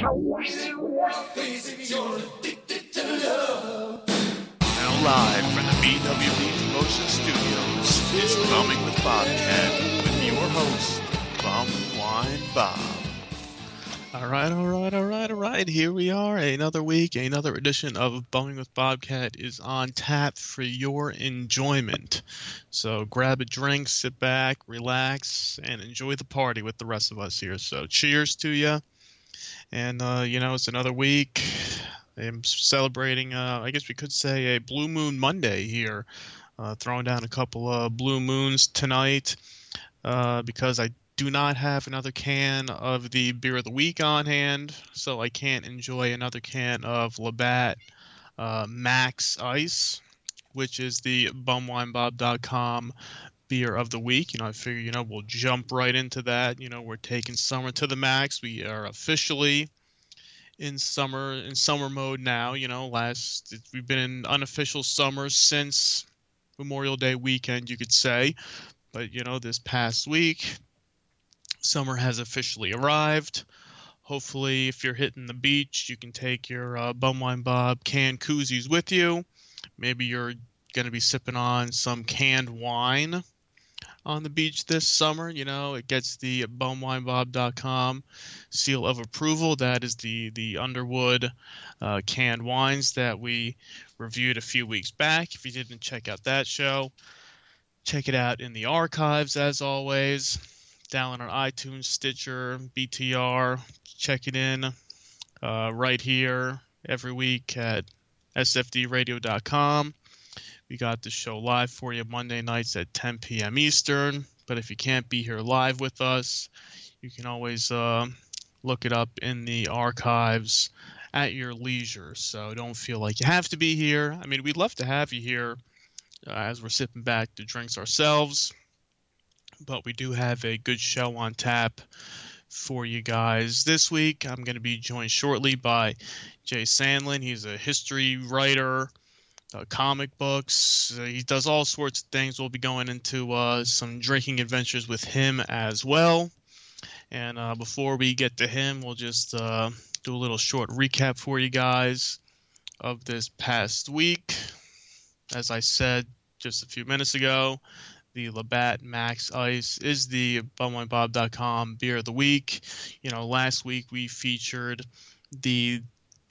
Now live from the BWB Promotion Studios is Bumming with Bobcat with your host, Bum Wine Bob. All right, all right, all right, all right. Here we are. Another week, another edition of Bumming with Bobcat is on tap for your enjoyment. So grab a drink, sit back, relax, and enjoy the party with the rest of us here. So cheers to you. And, uh, you know, it's another week. I'm celebrating, uh, I guess we could say, a Blue Moon Monday here. Uh, throwing down a couple of blue moons tonight uh, because I do not have another can of the beer of the week on hand, so I can't enjoy another can of Labatt uh, Max Ice, which is the bumwinebob.com beer of the week. You know, I figure, you know, we'll jump right into that. You know, we're taking summer to the max. We are officially in summer in summer mode now. You know, last we've been in unofficial summer since Memorial Day weekend, you could say. But you know, this past week, summer has officially arrived. Hopefully, if you're hitting the beach, you can take your uh, Bumwine Bob canned koozies with you. Maybe you're going to be sipping on some canned wine on the beach this summer. You know, it gets the bumwinebob.com seal of approval. That is the the Underwood uh, canned wines that we reviewed a few weeks back. If you didn't check out that show, check it out in the archives as always. Down on iTunes, Stitcher, BTR. Check it in uh, right here every week at sfdradio.com. We got the show live for you Monday nights at 10 p.m. Eastern. But if you can't be here live with us, you can always uh, look it up in the archives at your leisure. So don't feel like you have to be here. I mean, we'd love to have you here uh, as we're sipping back the drinks ourselves. But we do have a good show on tap for you guys this week. I'm going to be joined shortly by Jay Sandlin. He's a history writer uh, comic books. Uh, he does all sorts of things. We'll be going into uh, some drinking adventures with him as well. And uh, before we get to him, we'll just uh, do a little short recap for you guys of this past week. As I said just a few minutes ago, the Labatt Max Ice is the bumwinebob.com beer of the week. You know, last week we featured the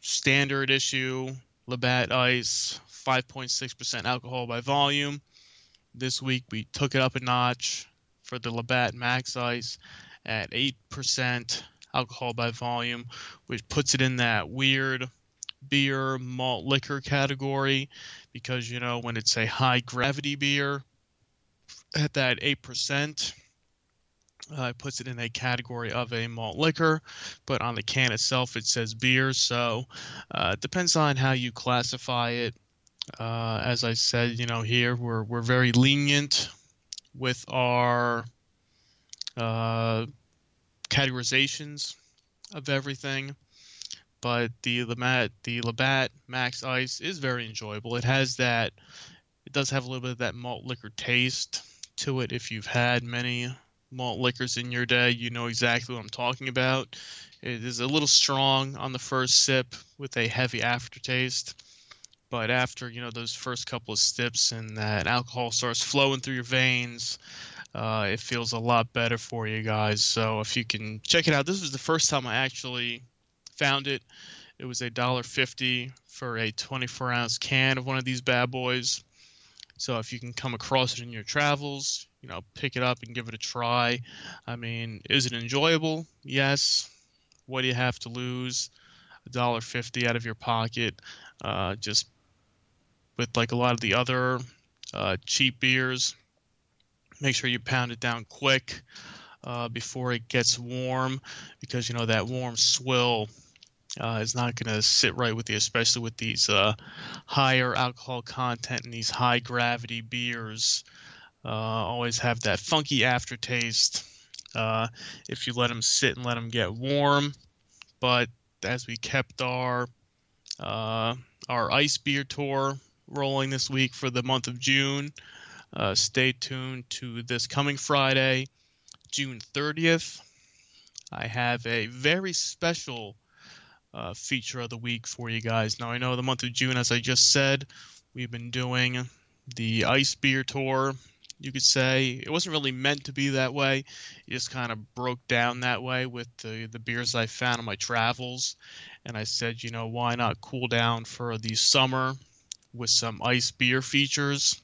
standard issue Labatt Ice 5.6% alcohol by volume. This week we took it up a notch for the Labatt Max Ice at 8% alcohol by volume, which puts it in that weird beer malt liquor category because you know when it's a high gravity beer at that 8% uh, it puts it in a category of a malt liquor, but on the can itself it says beer. So uh, it depends on how you classify it. Uh, as I said, you know, here we're we're very lenient with our uh, categorizations of everything. But the Labatt, the Labatt Max Ice is very enjoyable. It has that, it does have a little bit of that malt liquor taste to it. If you've had many malt liquors in your day, you know exactly what I'm talking about. It is a little strong on the first sip with a heavy aftertaste. But after you know those first couple of sips and that alcohol starts flowing through your veins, uh, it feels a lot better for you guys. So if you can check it out, this was the first time I actually found it. It was a dollar fifty for a 24 ounce can of one of these bad boys. So if you can come across it in your travels, you know, pick it up and give it a try. I mean, is it enjoyable? Yes. What do you have to lose? A dollar fifty out of your pocket. Uh, just with like a lot of the other uh, cheap beers, make sure you pound it down quick uh, before it gets warm, because you know that warm swill uh, is not going to sit right with you, especially with these uh, higher alcohol content and these high gravity beers. Uh, always have that funky aftertaste uh, if you let them sit and let them get warm. But as we kept our our ice beer tour rolling this week for the month of June, uh, stay tuned to this coming Friday, June 30th. I have a very special uh, feature of the week for you guys. Now, I know the month of June, as I just said, we've been doing the ice beer tour. You could say it wasn't really meant to be that way. It just kind of broke down that way with the, the beers I found on my travels. And I said, you know, why not cool down for the summer with some ice beer features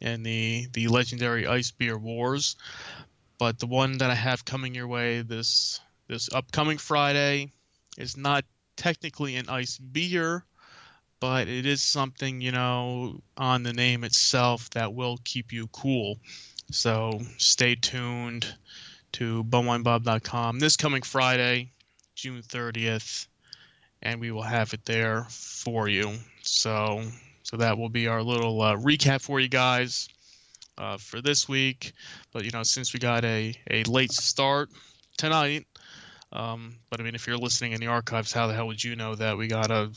and the, the legendary Ice Beer Wars. But the one that I have coming your way this this upcoming Friday is not technically an ice beer, but it is something, you know, on the name itself that will keep you cool. So stay tuned to bumwinebob.com this coming Friday, June 30th, and we will have it there for you. So, so that will be our little uh, recap for you guys uh, for this week. But you know, since we got a a late start tonight, um, but I mean, if you're listening in the archives, how the hell would you know that we got a,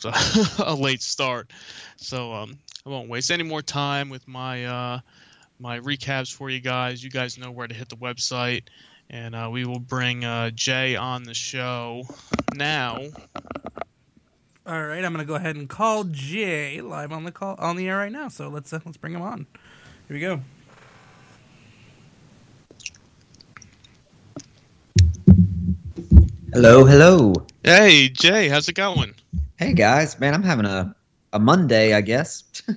a late start? So um, I won't waste any more time with my uh, my recaps for you guys. You guys know where to hit the website, and uh, we will bring uh, Jay on the show now. All right, I'm gonna go ahead and call Jay live on the call on the air right now. So let's uh, let's bring him on. Here we go. Hello, hello. Hey Jay, how's it going? Hey guys, man, I'm having a a Monday, I guess.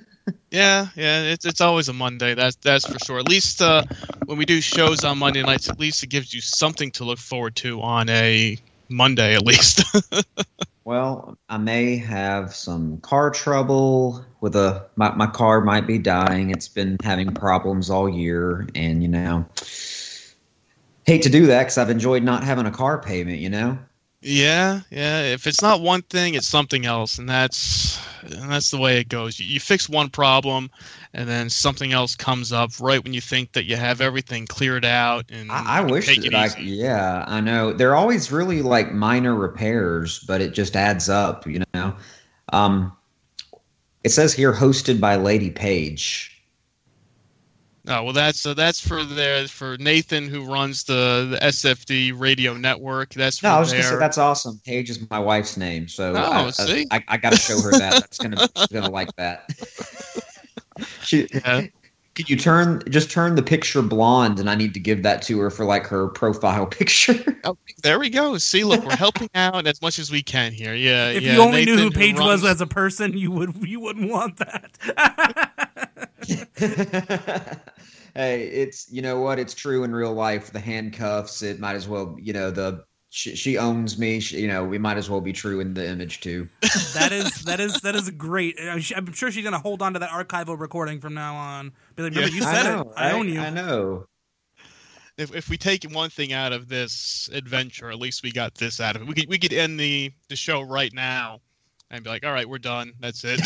Yeah, yeah, it's it's always a Monday. That's that's for sure. At least uh, when we do shows on Monday nights, at least it gives you something to look forward to on a Monday, at least. well, I may have some car trouble with a my my car might be dying. It's been having problems all year, and you know, hate to do that because I've enjoyed not having a car payment. You know. Yeah, yeah. If it's not one thing, it's something else, and that's and that's the way it goes. You, you fix one problem, and then something else comes up right when you think that you have everything cleared out. And I, I wish that I yeah, I know. They're always really like minor repairs, but it just adds up, you know. Um it says here hosted by Lady Page. Oh well, that's uh, that's for there for Nathan who runs the, the SFD radio network. That's for No, I was there. gonna say that's awesome. Paige is my wife's name, so Oh, I, see? I, I, got to show her that. That's gonna she's gonna like that. she, Yeah. could you turn just turn the picture blonde, and I need to give that to her for like her profile picture. Oh, there we go. See, look, we're helping out as much as we can here. Yeah, If yeah. you only knew who Nathan, Paige was runs- as a person, you would you wouldn't want that. hey, it's you know what? It's true in real life. The handcuffs. It might as well. You know the she, she owns me. She, you know we might as well be true in the image too. that is that is that is great. Uh, I'm sure she's gonna hold on to that archival recording from now on. Be like, remember Yeah. you said I know, it. I right? own you. I know. If, if we take one thing out of this adventure, at least we got this out of it. We could we could end the the show right now and be like, all right, we're done. That's it.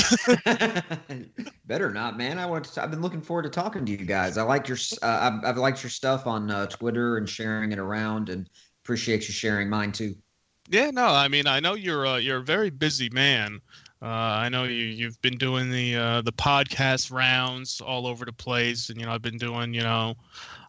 Better not, man. I want. To, I've been looking forward to talking to you guys. I like your. Uh, I've, I've liked your stuff on uh, Twitter and sharing it around, and appreciate you sharing mine too. Yeah, no, I mean, I know you're uh, you're a very busy man. Uh, I know you you've been doing the uh, the podcast rounds all over the place, and you know I've been doing you know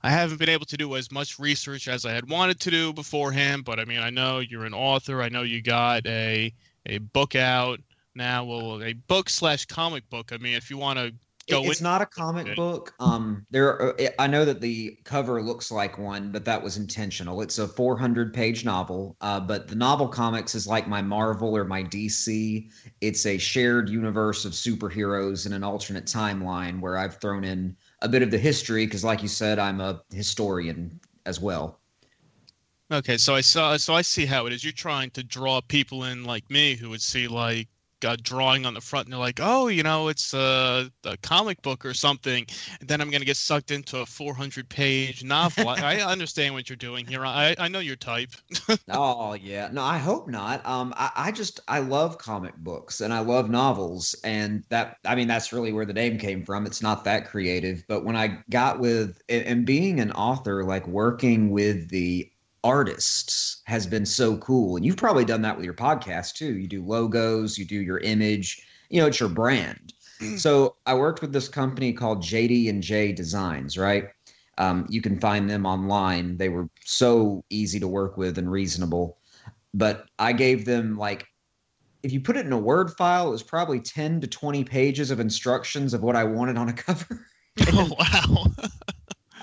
I haven't been able to do as much research as I had wanted to do beforehand, but I mean I know you're an author. I know you got a a book out now. Well, a book slash comic book. I mean, if you want to go it's in- not a comic book. Um, there. Are, I know that the cover looks like one, but that was intentional. It's a 400 page novel. Uh, but the novel comics is like my Marvel or my DC. It's a shared universe of superheroes in an alternate timeline where I've thrown in a bit of the history because, like you said, I'm a historian as well. Okay, so I saw so I see how it is. You're trying to draw people in like me who would see like a drawing on the front, and they're like, "Oh, you know, it's a, a comic book or something," and then I'm gonna get sucked into a 400 page novel. I, I understand what you're doing here. I I know your type. oh yeah, no, I hope not. Um, I, I just I love comic books and I love novels, and that I mean that's really where the name came from. It's not that creative, but when I got with and being an author, like working with the artists has been so cool. And you've probably done that with your podcast too. You do logos, you do your image, you know, it's your brand. so I worked with this company called JD and J Designs, right? Um, you can find them online. They were so easy to work with and reasonable. But I gave them like if you put it in a Word file, it was probably 10 to 20 pages of instructions of what I wanted on a cover. oh wow.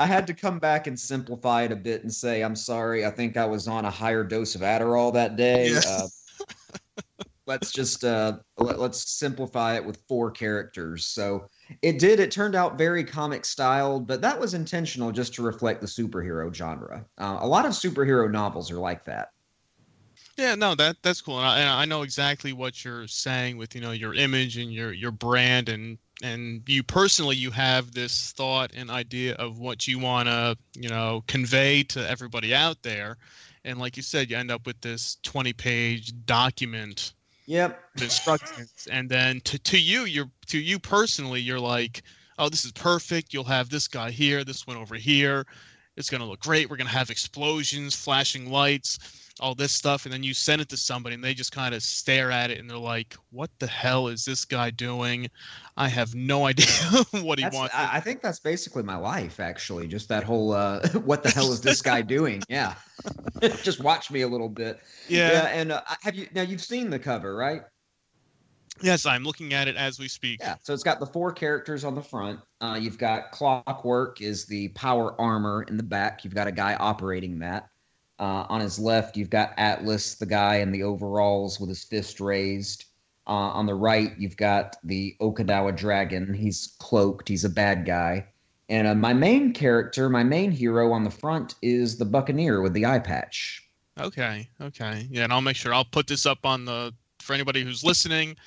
I had to come back and simplify it a bit and say, I'm sorry. I think I was on a higher dose of Adderall that day. Yeah. Uh, let's just uh, let, us simplify it with four characters. So it did. It turned out very comic styled, but that was intentional just to reflect the superhero genre. Uh, a lot of superhero novels are like that. Yeah, no, that that's cool, and I, and I know exactly what you're saying with you know your image and your your brand and and you personally you have this thought and idea of what you want to you know convey to everybody out there. And like you said you end up with this 20 page document yep. instructions. And then to, to you you're to you personally you're like oh this is perfect. You'll have this guy here this one over here. It's going to look great. We're going to have explosions flashing lights all this stuff and then you send it to somebody and they just kind of stare at it and they're like what the hell is this guy doing i have no idea what he That's, wants I, I think that's basically my life, actually. Just that whole uh, "what the hell is this guy doing?" Yeah, just watch me a little bit. yeah, and uh, have you now? You've seen the cover, right? yes i'm looking at it as we speak Yeah. So it's got the four characters on the front. Uh, you've got Clockwork is the power armor in the back. You've got a guy operating that. Uh, on his left, you've got Atlas, the guy in the overalls with his fist raised. Uh, on the right, you've got the Okinawa dragon. He's cloaked. He's a bad guy. And uh, my main character, my main hero on the front is the Buccaneer with the eye patch. okay okay yeah and i'll make sure i'll put this up on the for anybody who's listening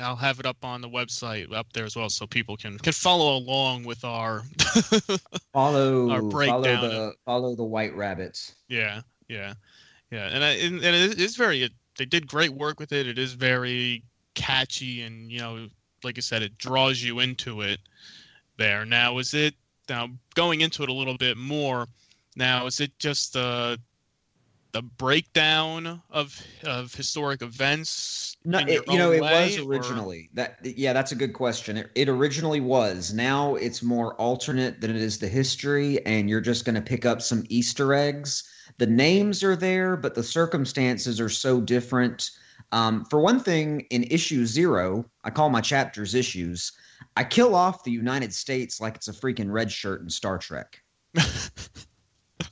i'll have it up on the website up there as well so people can can follow along with our Follow, Our follow breakdown the follow the white rabbits. Yeah, yeah, yeah, and I, and, it is very. It, they did great work with it. It is very catchy, and you know, like I said, it draws you into it. There now, is it now going into it a little bit more? Now, is it just the the breakdown of of historic events? No, it, you know, it way, was or- originally that. Yeah, that's a good question. It, it originally was. Now it's more alternate than it is the history, and you're just going to pick up some Easter eggs. The names are there, but the circumstances are so different. Um, for one thing, in issue zero, I call my chapters issues. I kill off the United States like it's a freaking red shirt in Star Trek. the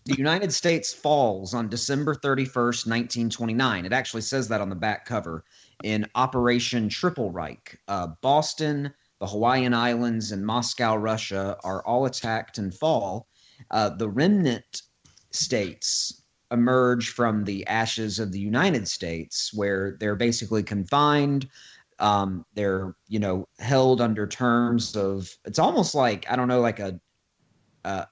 United States falls on December 31st, 1929. It actually says that on the back cover in Operation Triple Reich. Uh, Boston, the Hawaiian Islands, and Moscow, Russia are all attacked and fall. Uh, the remnant states emerge from the ashes of the United States, where they're basically confined. Um, they're, you know, held under terms of. It's almost like I don't know, like a, a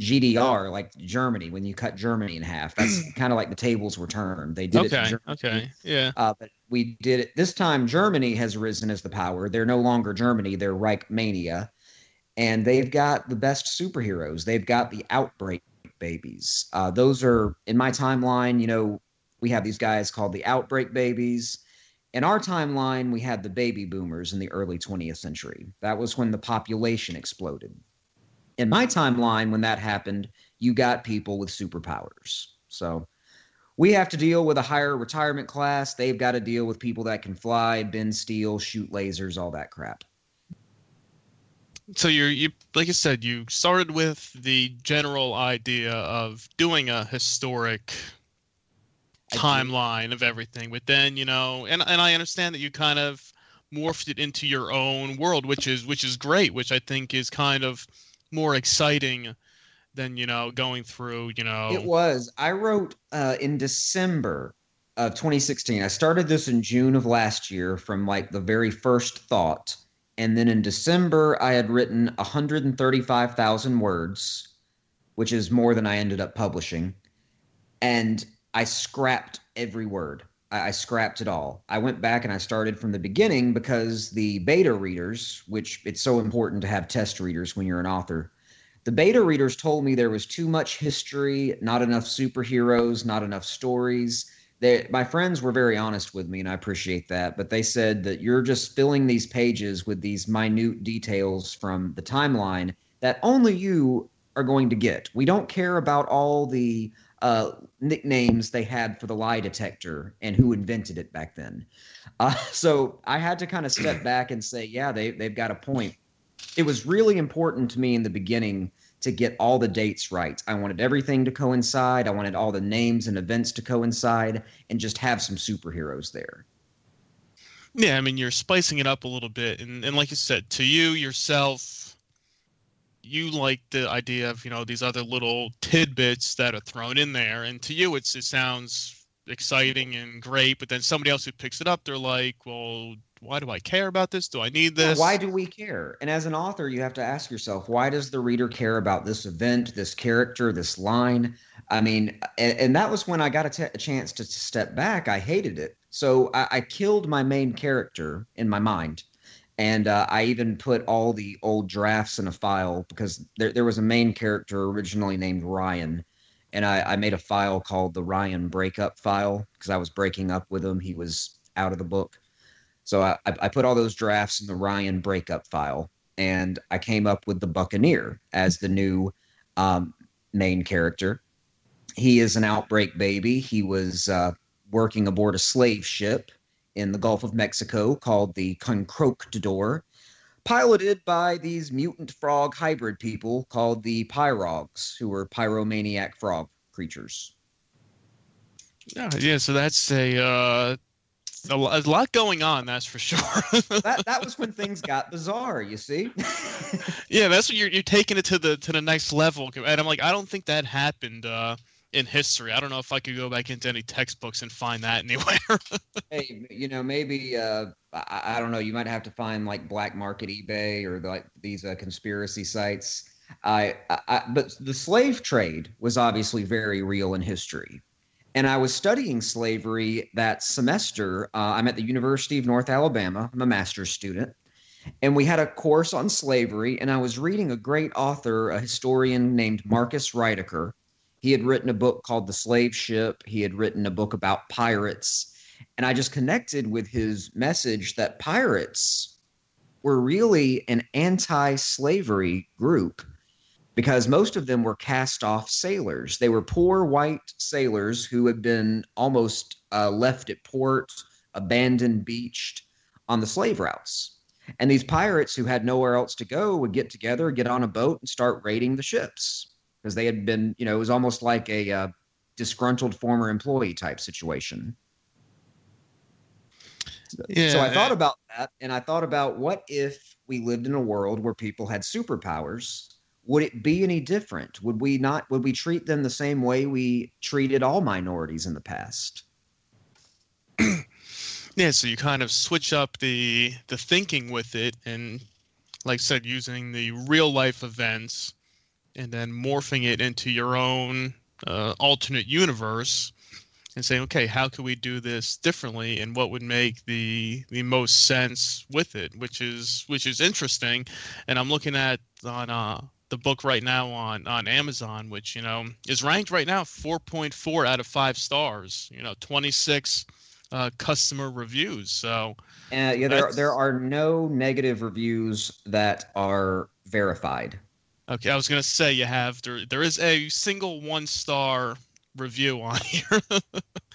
GDR, like Germany, when you cut Germany in half. That's kind of like the tables were turned. They did it. Okay, Germany. okay, yeah, Uh, but we did it this time. Germany has risen as the power. They're no longer Germany. They're Reichmania, and they've got the best superheroes. They've got the Outbreak babies. Uh, those are in my timeline. You know, we have these guys called the Outbreak babies. In our timeline, we had the baby boomers in the early 20th century. That was when the population exploded. In my timeline, when that happened, you got people with superpowers. So we have to deal with a higher retirement class. They've got to deal with people that can fly, bend steel, shoot lasers, all that crap. So you're you like I said, you started with the general idea of doing a historic timeline of everything, but then you know, and and I understand that you kind of morphed it into your own world, which is which is great, which I think is kind of more exciting than you know going through you know It was. I wrote uh, in December of 2016. I started this in June of last year from like the very first thought. And then in December, I had written 135,000 words, which is more than I ended up publishing. And I scrapped every word. I, I scrapped it all. I went back and I started from the beginning because the beta readers, which it's so important to have test readers when you're an author, the beta readers told me there was too much history, not enough superheroes, not enough stories. They, my friends were very honest with me, and I appreciate that. But they said that you're just filling these pages with these minute details from the timeline that only you are going to get. We don't care about all the uh, nicknames they had for the lie detector and who invented it back then. Uh, so I had to kind of step back and say, yeah, they, they've got a point. It was really important to me in the beginning to get all the dates right. I wanted everything to coincide. I wanted all the names and events to coincide and just have some superheroes there. Yeah, I mean, you're spicing it up a little bit. And, and like you said, to you, yourself, you like the idea of, you know, these other little tidbits that are thrown in there. And to you, it's it sounds exciting and great. But then somebody else who picks it up, they're like, well, why do I care about this? Do I need this? Why do we care? And as an author, you have to ask yourself, why does the reader care about this event, this character, this line? I mean, and, and that was when I got a, t- a chance to, to step back. I hated it. So I, I killed my main character in my mind. And uh, I even put all the old drafts in a file because there, there was a main character originally named Ryan. And I, I made a file called the Ryan breakup file because I was breaking up with him. He was out of the book. So I, I put all those drafts in the Ryan breakup file, and I came up with the Buccaneer as the new um, main character. He is an outbreak baby. He was uh, working aboard a slave ship in the Gulf of Mexico called the Conquistador, piloted by these mutant frog hybrid people called the Pyrogs, who were pyromaniac frog creatures. Yeah, yeah. So that's a uh, a lot going on, that's for sure. that that was when things got bizarre. You see. yeah, that's what you're you're taking it to the to the next level, and I'm like, I don't think that happened uh, in history. I don't know if I could go back into any textbooks and find that anywhere. hey, you know, maybe uh, I, I, don't know. You might have to find like black market eBay or like these uh, conspiracy sites. I, I, but the slave trade was obviously very real in history and I was studying slavery that semester. Uh, I'm at the University of North Alabama. I'm a master's student. And we had a course on slavery, and I was reading a great author, a historian named Marcus Rediker. He had written a book called The Slave Ship, he had written a book about pirates. And I just connected with his message that pirates were really an anti slavery group because most of them were cast off sailors. They were poor white sailors who had been almost uh, left at port, abandoned, beached on the slave routes. And these pirates who had nowhere else to go would get together, get on a boat, and start raiding the ships because they had been, you know, it was almost like a uh, disgruntled former employee type situation. Yeah, so I thought about that, and I thought about what if we lived in a world where people had superpowers would it be any different? Would we not would we treat them the same way we treated all minorities in the past? yeah, so you kind of switch up the the thinking with it and like I said using the real life events and then morphing it into your own uh, alternate universe and saying, okay, how can we do this differently, and what would make the the most sense with it, which is which is interesting. And I'm looking at on uh, the book right now on on Amazon, which you know is ranked right now 4.4 out of five stars. You know, 26 uh, customer reviews. So uh, yeah, there there are no negative reviews that are verified. Okay, I was gonna say you have there there is a single one star review on here.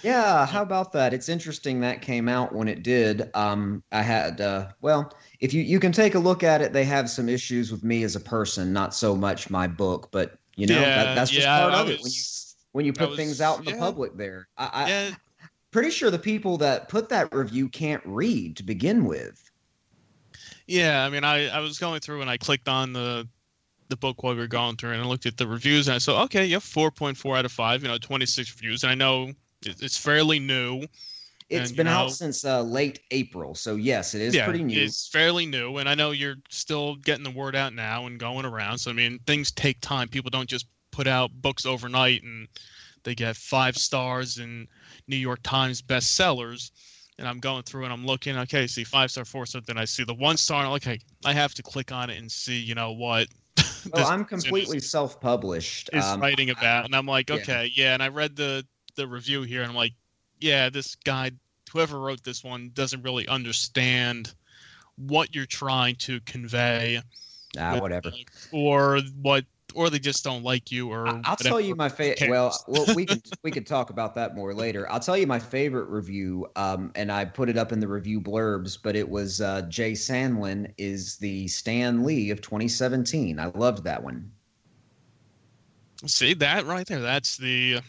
yeah, how about that? It's interesting that came out when it did. Um, I had uh, well, if you you can take a look at it, they have some issues with me as a person, not so much my book, but you know yeah, that, that's just yeah, part I of was, it when you when you put was, things out in the public. There, I, I yeah. pretty sure the people that put that review can't read to begin with. Yeah, I mean, I, I was going through and I clicked on the the book while we were going through and I looked at the reviews and I saw, okay, you have 4.4 out of 5, you know, 26 reviews. And I know it's fairly new. It's And, been you know- out since uh, late April, so yes, it is yeah, pretty new. It's fairly new, and I know you're still getting the word out now and going around. So I mean, things take time. People don't just put out books overnight and they get five stars and New York Times bestsellers. And I'm going through and I'm looking. Okay, see five star, four star. Then I see the one star, and I'm like, hey, I have to click on it and see, you know what. Well, I'm completely self-published. is Um, writing about, and I'm like, okay, yeah. And I read the the review here, and I'm like, yeah, this guy, whoever wrote this one, doesn't really understand what you're trying to convey, ah, whatever. or what, or they just don't like you, or I'll tell you my favorite. Well, well, we could we could talk about that more later. I'll tell you my favorite review, um, and I put it up in the review blurbs. But it was uh, Jay Sandlin is the Stan Lee of 2017. I loved that one. See that right there? That's the.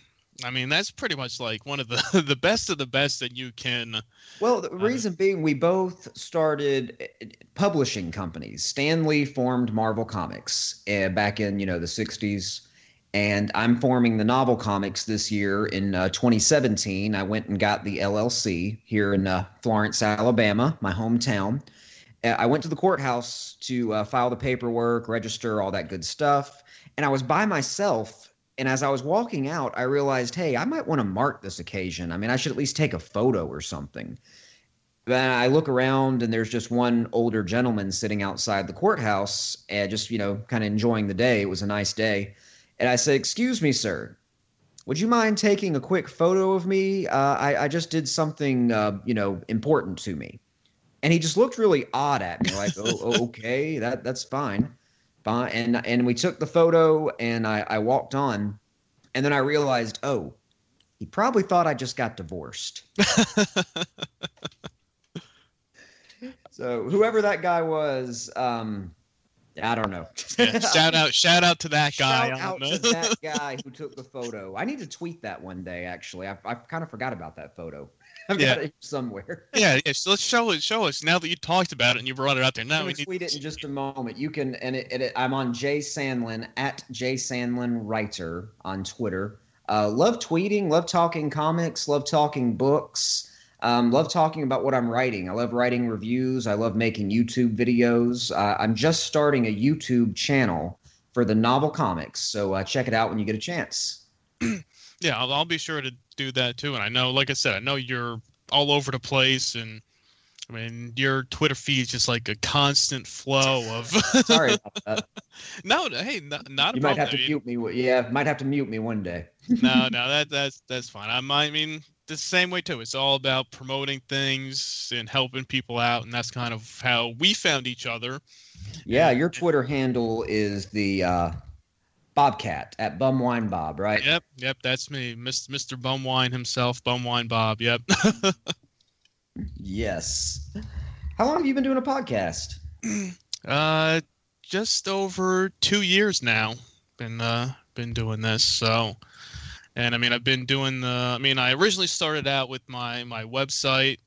I mean, that's pretty much like one of the the best of the best that you can. Well, the Uh, reason being, we both started uh, publishing companies. Stan Lee formed Marvel Comics uh, back in you know the '60s, and I'm forming the Novel Comics this year in uh, 2017. I went and got the LLC here in uh, Florence, Alabama, my hometown. Uh, I went to the courthouse to uh, file the paperwork, register, all that good stuff, and I was by myself. And as I was walking out, I realized, hey, I might want to mark this occasion. I mean, I should at least take a photo or something. Then I look around and there's just one older gentleman sitting outside the courthouse and just, you know, kind of enjoying the day. It was a nice day. And I said, Excuse me, sir. Would you mind taking a quick photo of me? Uh, I, I just did something, uh, you know, important to me. And he just looked really odd at me, like, oh, oh, okay, that that's fine. Fine. And and we took the photo and I, I walked on. And then I realized, oh, he probably thought I just got divorced. So whoever that guy was, um, I don't know. Yeah, shout out, shout out to that guy. Shout out to that guy who took the photo. I need to tweet that one day. Actually, I, I kind of forgot about that photo. I've Yeah. got it somewhere. yeah, yeah. So let's show it. Show us now that you talked about it and you brought it out there. Now we need. tweet it in just a moment. You can, and it, it, I'm on Jay Sandlin at Jay Sandlin Writer on Twitter. Uh, love tweeting, love talking comics, love talking books, um, love talking about what I'm writing. I love writing reviews. I love making YouTube videos. Uh, I'm just starting a YouTube channel for the novel comics, so uh, check it out when you get a chance. Yeah, I'll, I'll be sure to do that too. And I know, like I said, I know you're all over the place, and I mean your Twitter feed is just like a constant flow of. Sorry about that. no, hey, not, You might have to I mute me. Yeah, might have to mute me one day. no, no, that that's that's fine. I'm, I mean, the same way too. It's all about promoting things and helping people out, and that's kind of how we found each other. Yeah, your Twitter handle is the uh, Bobcat at Bumwine Bob, right? Yep, yep, that's me, Mr. Mr. Bumwine himself, Bumwine Bob. Yep. Yes. How long have you been doing a podcast? uh, just over two years now. Been uh been doing this so. And I mean, I've been doing the. I mean, I originally started out with my my website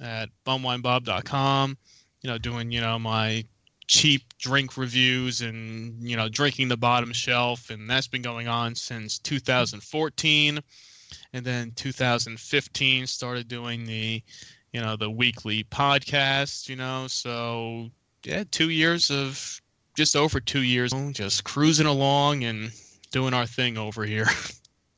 at bumwinebob.com. You know, doing you know my cheap drink reviews and you know drinking the bottom shelf, and that's been going on since 2014. And then 2015 started doing the, you know, the weekly podcast. You know, so yeah, two years of just over two years, just cruising along and doing our thing over here.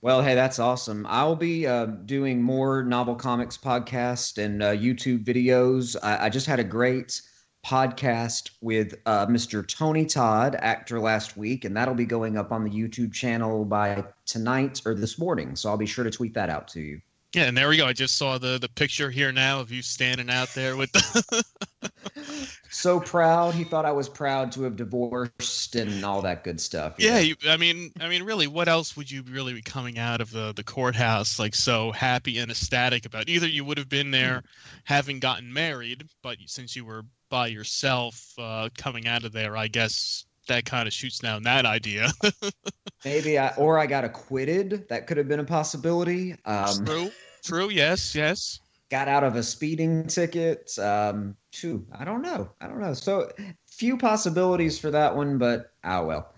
Well, hey, that's awesome. I'll be uh, doing more novel comics podcast and uh, YouTube videos. I, I just had a great podcast with uh, Mr. Tony Todd, actor last week, and that'll be going up on the YouTube channel by tonight or this morning. So I'll be sure to tweet that out to you. Yeah, and there we go. I just saw the the picture here now of you standing out there with the So proud. He thought I was proud to have divorced and all that good stuff. Yeah, you, I mean, I mean, really, what else would you really be coming out of the the courthouse like so happy and ecstatic about? Either you would have been there, having gotten married, but since you were by yourself uh, coming out of there, I guess that kind of shoots down that idea. Maybe I, or I got acquitted. That could have been a possibility. Um, true, true. Yes, yes. got out of a speeding ticket. Um, I don't know. I don't know. So few possibilities for that one, but ah well.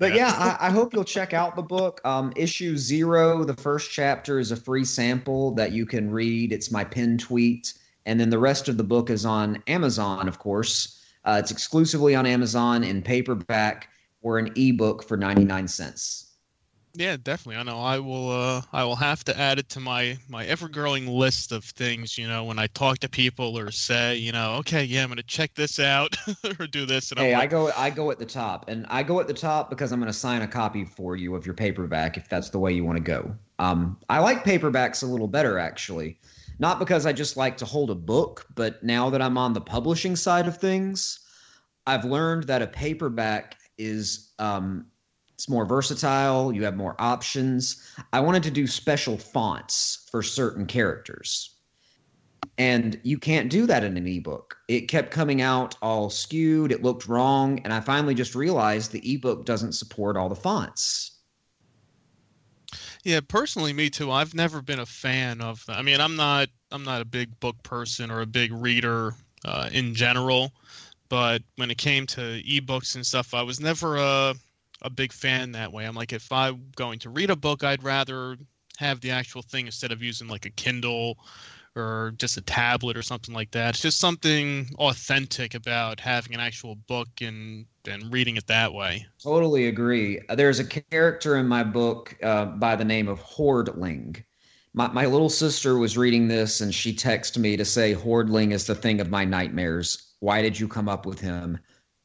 But Yeah. yeah, I, I hope you'll check out the book. Um, issue zero, the first chapter is a free sample that you can read. It's my pin tweet, and then the rest of the book is on Amazon, of course. Uh, it's exclusively on Amazon in paperback or an ebook for ninety nine cents. Yeah, definitely. I know. I will. Uh, I will have to add it to my my ever growing list of things. You know, when I talk to people or say, you know, okay, yeah, I'm gonna check this out or do this, and Hey, I'm I go I go at the top, and I go at the top because I'm going to sign a copy for you of your paperback if that's the way you want to go. Um, I like paperbacks a little better actually, not because I just like to hold a book, but now that I'm on the publishing side of things, I've learned that a paperback is um, it's more versatile. You have more options. I wanted to do special fonts for certain characters. And you can't do that in an ebook. It kept coming out all skewed, it looked wrong, and I finally just realized the ebook doesn't support all the fonts. Yeah, personally, me too. I've never been a fan of. I mean, I'm not. I'm not a big book person or a big reader uh, in general. But when it came to ebooks and stuff, I was never a a big fan that way. I'm like, if I'm going to read a book, I'd rather have the actual thing instead of using like a Kindle or just a tablet or something like that. It's just something authentic about having an actual book and and reading it that way. Totally agree. There's a character in my book uh, by the name of Hordling. My, my little sister was reading this and she texted me to say, Hordling is the thing of my nightmares. Why did you come up with him?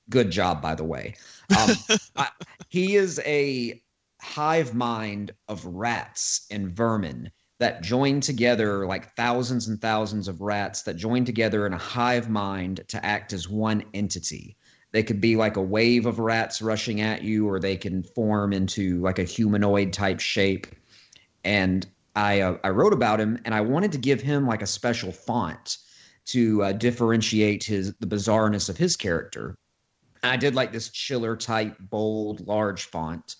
Good job, by the way. Um, I, he is a hive mind of rats and vermin that join together like thousands and thousands of rats that join together in a hive mind to act as one entity. They could be like a wave of rats rushing at you, or they can form into like a humanoid type shape. And I uh, I wrote about him, and I wanted to give him like a special font to uh, differentiate his the bizarreness of his character. I did like this chiller type, bold, large font.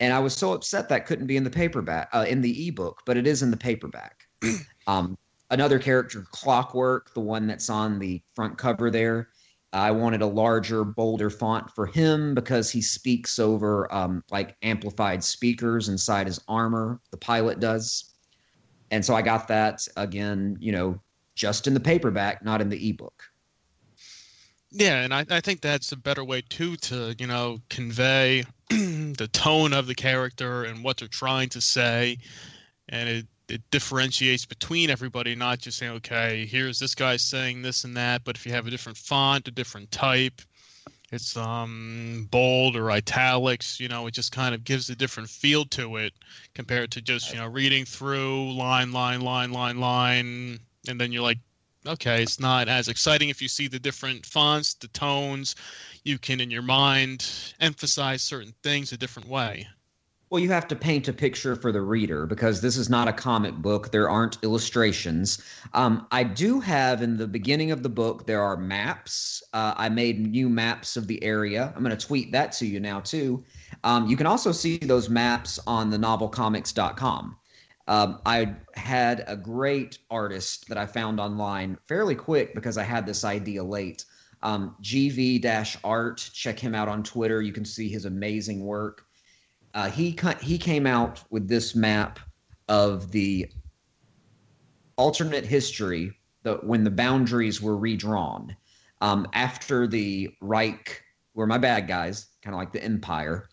And I was so upset that couldn't be in the paperback, uh, in the ebook, but it is in the paperback. um, another character, Clockwork, the one that's on the front cover there. I wanted a larger, bolder font for him because he speaks over um, like amplified speakers inside his armor. The pilot does, and so I got that again. You know, just in the paperback, not in the ebook. Yeah, and I, I think that's a better way too to you know convey the tone of the character and what they're trying to say, and it it differentiates between everybody, not just saying okay, here's this guy saying this and that, but if you have a different font, a different type, it's um bold or italics, you know, it just kind of gives a different feel to it compared to just you know reading through line line line line line, and then you're like okay, it's not as exciting if you see the different fonts, the tones. You can, in your mind, emphasize certain things a different way. Well, you have to paint a picture for the reader because this is not a comic book. There aren't illustrations. Um, I do have in the beginning of the book, there are maps. Uh, I made new maps of the area. I'm going to tweet that to you now, too. Um, you can also see those maps on the novelcomics.com. Um, I had a great artist that I found online fairly quick because I had this idea late. Um, GV Art, check him out on Twitter. You can see his amazing work. Uh, he he came out with this map of the alternate history, the when the boundaries were redrawn um, after the Reich were my bad guys, kind of like the Empire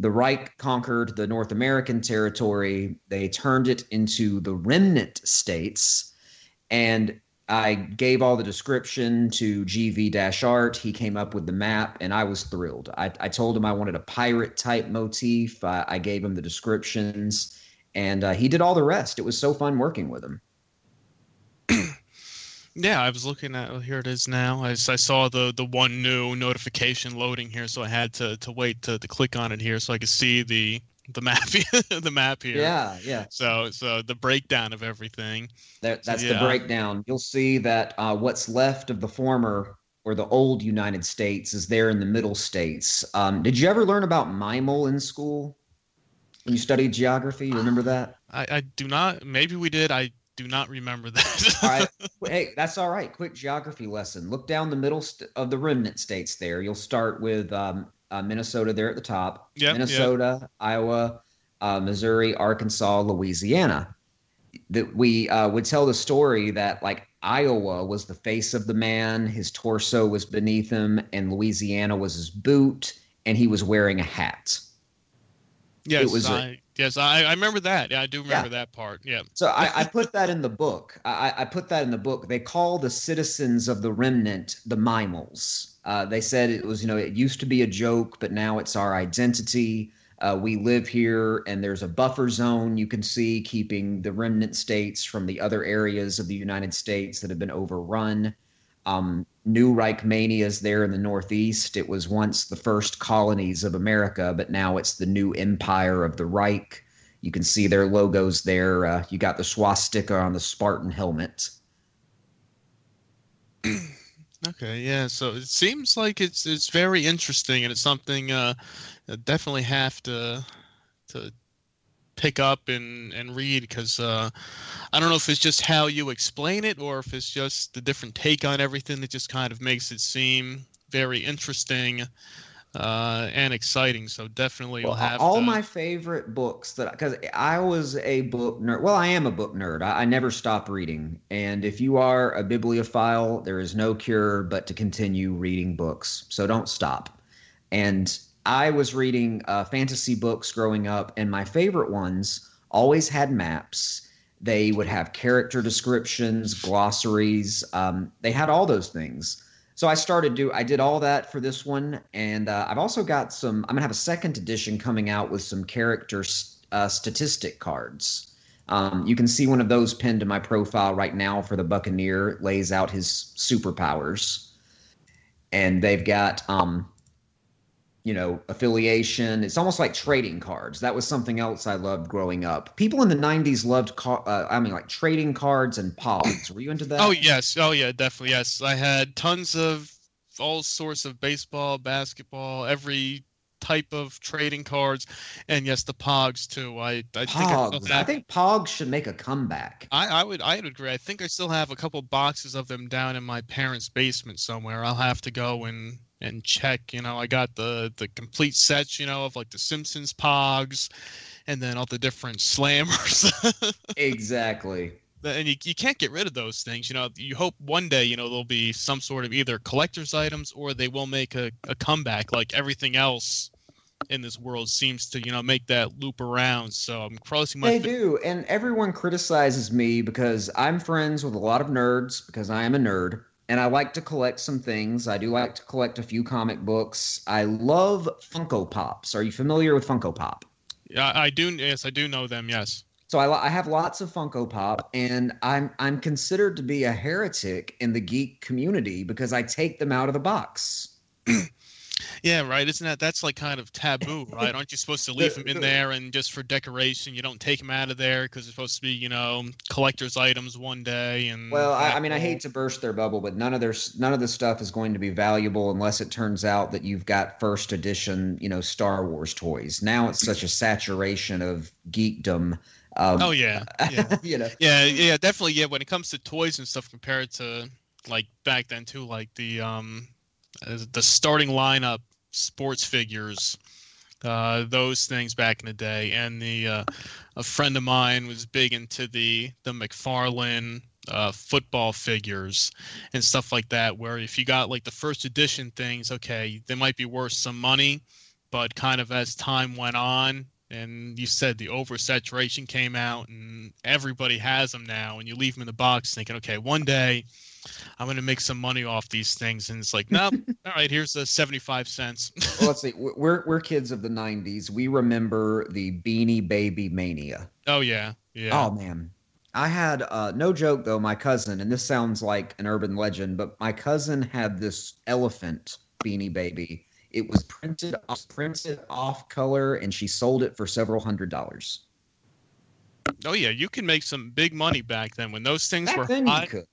the Reich conquered the North American territory. They turned it into the remnant states. And I gave all the description to GV Art. He came up with the map, and I was thrilled. I, I told him I wanted a pirate type motif. I, I gave him the descriptions, and uh, he did all the rest. It was so fun working with him. Yeah, I was looking at here it is now. I, I saw the the one new notification loading here, so I had to, to wait to, to click on it here so I could see the the map the map here. Yeah, yeah. So so the breakdown of everything. That, that's yeah. the breakdown. You'll see that uh, what's left of the former or the old United States is there in the middle states. Um, did you ever learn about Mimel in school when you studied geography? You remember that? I, I do not. Maybe we did. I do not remember that. all right. Hey, that's all right. Quick geography lesson. Look down the middle st- of the remnant states there. You'll start with um, uh, Minnesota there at the top. Yep, Minnesota, Iowa, uh, Missouri, Arkansas, Louisiana. That we uh, would tell the story that like Iowa was the face of the man, his torso was beneath him, and Louisiana was his boot, and he was wearing a hat. Yes, was a- I, yes, I, I remember that. Yeah, I do remember Yeah. that part. Yeah. So I, I put that in the book. I, I put that in the book. They call the citizens of the remnant the Mimals. Uh, they said it was, you know, it used to be a joke, but now it's our identity. Uh, we live here, and there's a buffer zone you can see keeping the remnant states from the other areas of the United States that have been overrun. Um, New Reichmania is there in the Northeast. It was once the first colonies of America, but now it's the new empire of the Reich. You can see their logos there. Uh, you got the swastika on the Spartan helmet. Okay, yeah. So it seems like it's it's very interesting, and it's something uh, I definitely have to to pick up and and read because uh, I don't know if it's just how you explain it or if it's just the different take on everything that just kind of makes it seem very interesting uh, and exciting. So definitely, Well, have all to, my favorite books that because I was a book nerd. Well, I am a book nerd. I, I never stop reading. And if you are a bibliophile, there is no cure but to continue reading books. So don't stop. And I was reading uh, fantasy books growing up, and my favorite ones always had maps. They would have character descriptions, glossaries. Um, they had all those things. So I started do I did all that for this one, and uh, I've also got some. I'm gonna have a second edition coming out with some character uh, statistic cards. Um, you can see one of those pinned to my profile right now for the Buccaneer. Lays out his superpowers, and they've got um, you know affiliation. It's almost like trading cards. That was something else I loved growing up. People in the '90s loved. Car- uh, I mean, like trading cards and pogs. Were you into that? Oh yes, oh yeah, definitely yes. I had tons of all sorts of baseball, basketball, every type of trading cards, and yes, the Pogs too. I I think I, Pogs. I think Pogs should make a comeback. I, I would I would agree. I think I still have a couple boxes of them down in my parents' basement somewhere. I'll have to go and and check. You know, I got the the complete sets. You know, of like the Simpsons Pogs, and then all the different slammers. Exactly. and you, you can't get rid of those things you know you hope one day you know there'll be some sort of either collector's items or they will make a, a comeback like everything else in this world seems to you know make that loop around so i'm crossing my They fi- do, and everyone criticizes me because I'm friends with a lot of nerds because I am a nerd, and I like to collect some things. I do like to collect a few comic books. I love Funko Pops. Are you familiar with Funko Pop? Yeah, I do yes i do know them yes So I, I have lots of Funko Pop, and I'm I'm considered to be a heretic in the geek community because I take them out of the box. yeah right isn't that that's like kind of taboo right aren't you supposed to leave them in there and just for decoration you don't take them out of there because it's supposed to be you know collector's items one day and Well, I, I mean, I hate to burst their bubble, but none of their none of the stuff is going to be valuable unless it turns out that you've got first edition, you know, Star Wars toys. Now it's such a saturation of geekdom. Um, oh yeah yeah you know, Yeah, yeah, definitely. Yeah, when it comes to toys and stuff compared to like back then too, like the um the starting lineup sports figures, uh, those things back in the day, and the uh, a friend of mine was big into the the McFarlane uh, football figures and stuff like that. Where if you got like the first edition things, okay, they might be worth some money, but kind of as time went on and you said the oversaturation came out and everybody has them now and you leave them in the box thinking okay one day i'm going to make some money off these things and it's like nope all right here's the 75 cents well, let's see. We're we're kids of the '90s. We remember the Beanie Baby mania. oh yeah yeah Oh man. I had uh no joke though, my cousin, and this sounds like an urban legend, but my cousin had this elephant beanie baby. It was printed off, printed off color and she sold it for several hundred dollars. oh yeah you can make some big money back then when those things Back were then you hot could.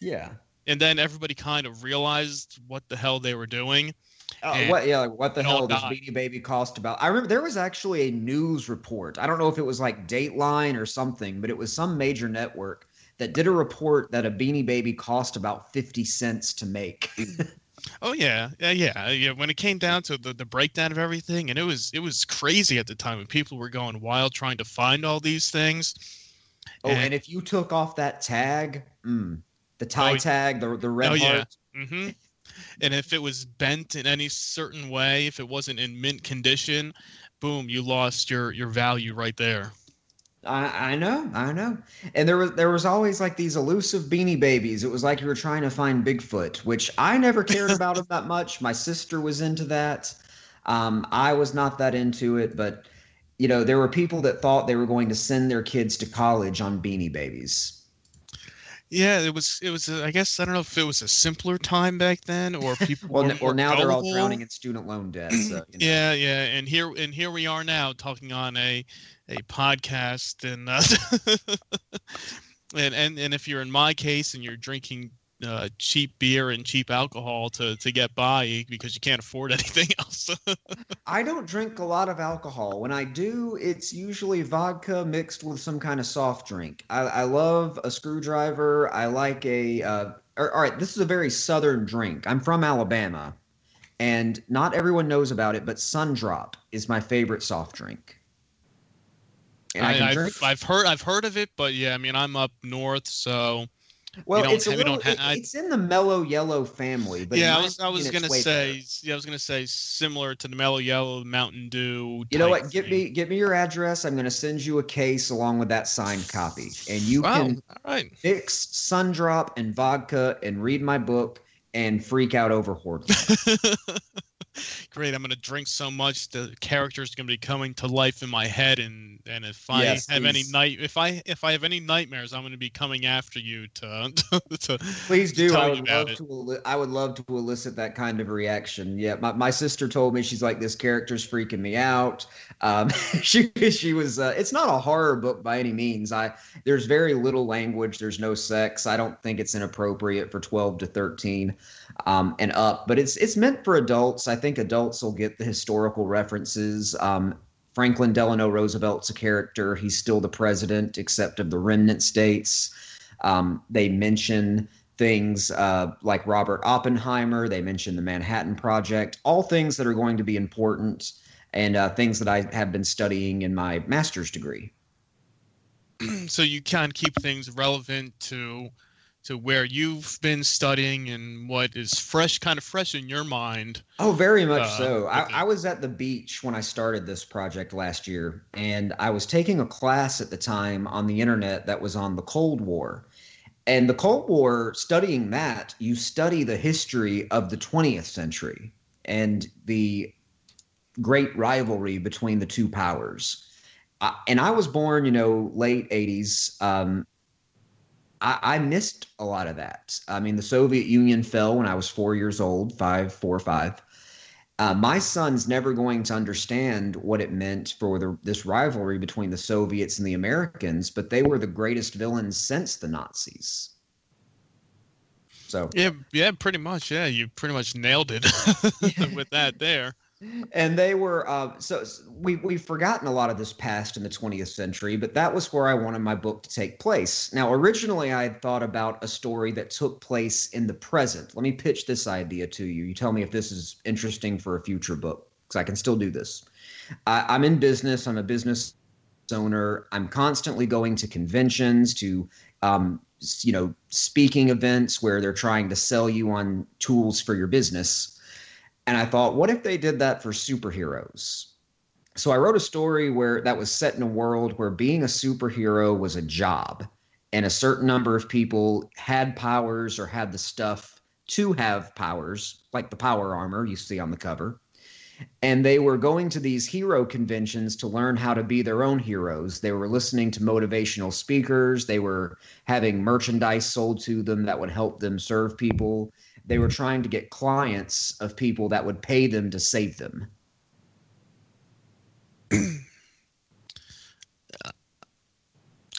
Yeah. and then everybody kind of realized what the hell they were doing Uh, what yeah, like, what the hell does. Beanie Baby cost about? I remember there was actually a news report. I don't know if it was like Dateline or something, but it was some major network that did a report that a Beanie Baby cost about 50 cents to make. Oh yeah, yeah, yeah, yeah. When it came down to the, the breakdown of everything, and it was it was crazy at the time when people were going wild trying to find all these things. Oh, and, if you took off that tag, mm, the tie Oh, tag, the the red oh, yeah. heart, hmm And if it was bent in any certain way, if it wasn't in mint condition, boom, you lost your your value right there. I, I know, I know. And there was there was always like these elusive beanie babies. It was like you were trying to find Bigfoot, which I never cared about them that much. My sister was into that. Um, I was not that into it, but you know, there were people that thought they were going to send their kids to college on beanie babies. Yeah, it was it was. A, I guess I don't know if it was a simpler time back then, or people. Well, were n- well, now they're all drowning in student loan debt. So, you know. Yeah, yeah, and here and here we are now talking on a a podcast, and uh, and and and if you're in my case and you're drinking uh, cheap beer and cheap alcohol to to get by because you can't afford anything else. I don't drink a lot of alcohol. When I do, it's usually vodka mixed with some kind of soft drink. I, I love a screwdriver. I like a. Uh, or- all right, this is a very southern drink. I'm from Alabama, and not everyone knows about it, but Sundrop is my favorite soft drink. And I, I, drink. I've heard I've heard of it, but yeah, I mean I'm up north, so Well, it's a little. don't ha- it- it's in the mellow yellow family, but yeah, I was I was gonna say better. yeah, I was gonna say similar to the Mellow Yellow Mountain Dew. You know what? Get me get me your address. I'm going to send you a case along with that signed copy, and you Wow, can all right. mix Sundrop and vodka and read my book and freak out over Hordland. Great. I'm gonna drink so much the character's gonna be coming to life in my head, and and if I Yes, have any night, if I if I have any nightmares, I'm gonna be coming after you to to. Please do. tell I you would about love it. to. I would love to elicit that kind of reaction. Yeah, my, my sister told me she's like this character's freaking me out. Um, she she was. Uh, it's not a horror book by any means. I there's very little language. There's no sex. I don't think it's inappropriate for 12 to 13 um, and up. But it's it's meant for adults. I think adults will get the historical references. Um, Franklin Delano Roosevelt's a character. He's still the president, except of the remnant states. Um, they mention things uh, like Robert Oppenheimer. They mention the Manhattan Project. All things that are going to be important and uh, things that I have been studying in my master's degree. so you can keep things relevant to to where you've been studying and what is fresh, kind of fresh in your mind. Oh, very much Uh, so. I, I was at the beach when I started this project last year, and I was taking a class at the time on the internet that was on the Cold War. And the Cold War, studying that, you study the history of the 20th century and the great rivalry between the two powers. Uh, and I was born, you know, late 80s. Um, I, I missed a lot of that. I mean, the Soviet Union fell when I was four years old, five, four, five. Uh, my son's never going to understand what it meant for the, this rivalry between the Soviets and the Americans, but they were the greatest villains since the Nazis. So, Yeah, yeah, pretty much. Yeah, you pretty much nailed it with that there. And they were uh, so we we've forgotten a lot of this past in the 20th century, but that was where I wanted my book to take place. Now, originally, I had thought about a story that took place in the present. Let me pitch this idea to you. You tell me if this is interesting for a future book, because I can still do this. I, I'm in business. I'm a business owner. I'm constantly going to conventions, to um, you know, speaking events where they're trying to sell you on tools for your business. And I thought, what if they did that for superheroes? So I wrote a story where that was set in a world where being a superhero was a job, and a certain number of people had powers or had the stuff to have powers, like the power armor you see on the cover. And they were going to these hero conventions to learn how to be their own heroes. They were listening to motivational speakers. They were having merchandise sold to them that would help them serve people they were trying to get clients of people that would pay them to save them.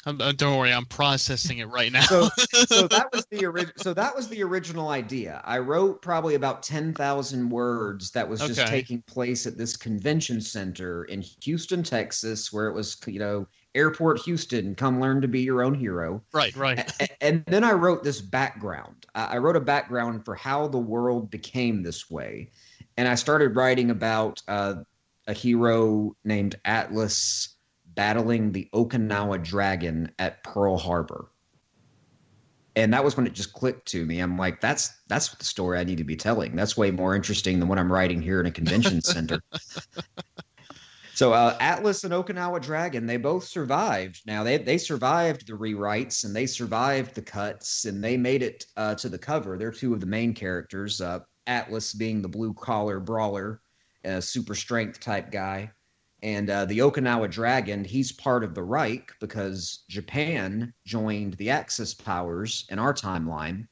Um, uh, don't worry, I'm processing it right now. So, so that was the ori- so that was the original idea. I wrote probably about ten thousand words that was just Okay. taking place at this convention center in Houston, Texas, where it was you know Airport Houston, come learn to be your own hero. Right, right. And then I wrote this background. I wrote a background for how the world became this way. And I started writing about uh, a hero named Atlas battling the Okinawa dragon at Pearl Harbor. And that was when it just clicked to me. I'm like, that's that's the story I need to be telling. That's way more interesting than what I'm writing here in a convention center. So uh, Atlas and Okinawa Dragon, they both survived. Now they they survived the rewrites and they survived the cuts and they made it uh, to the cover. They're two of the main characters. Uh, Atlas being the blue collar brawler, super strength type guy, and uh, the Okinawa Dragon. He's part of the Reich because Japan joined the Axis powers in our timeline.